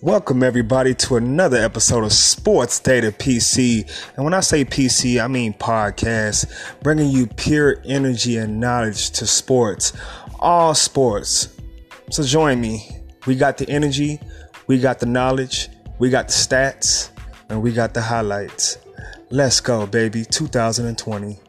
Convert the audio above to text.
Welcome, everybody, to another episode of Sports Data PC. And when I say PC, I mean podcast, bringing you pure energy and knowledge to sports, all sports. So join me. We got the energy, we got the knowledge, we got the stats, and we got the highlights. Let's go, baby. 2020.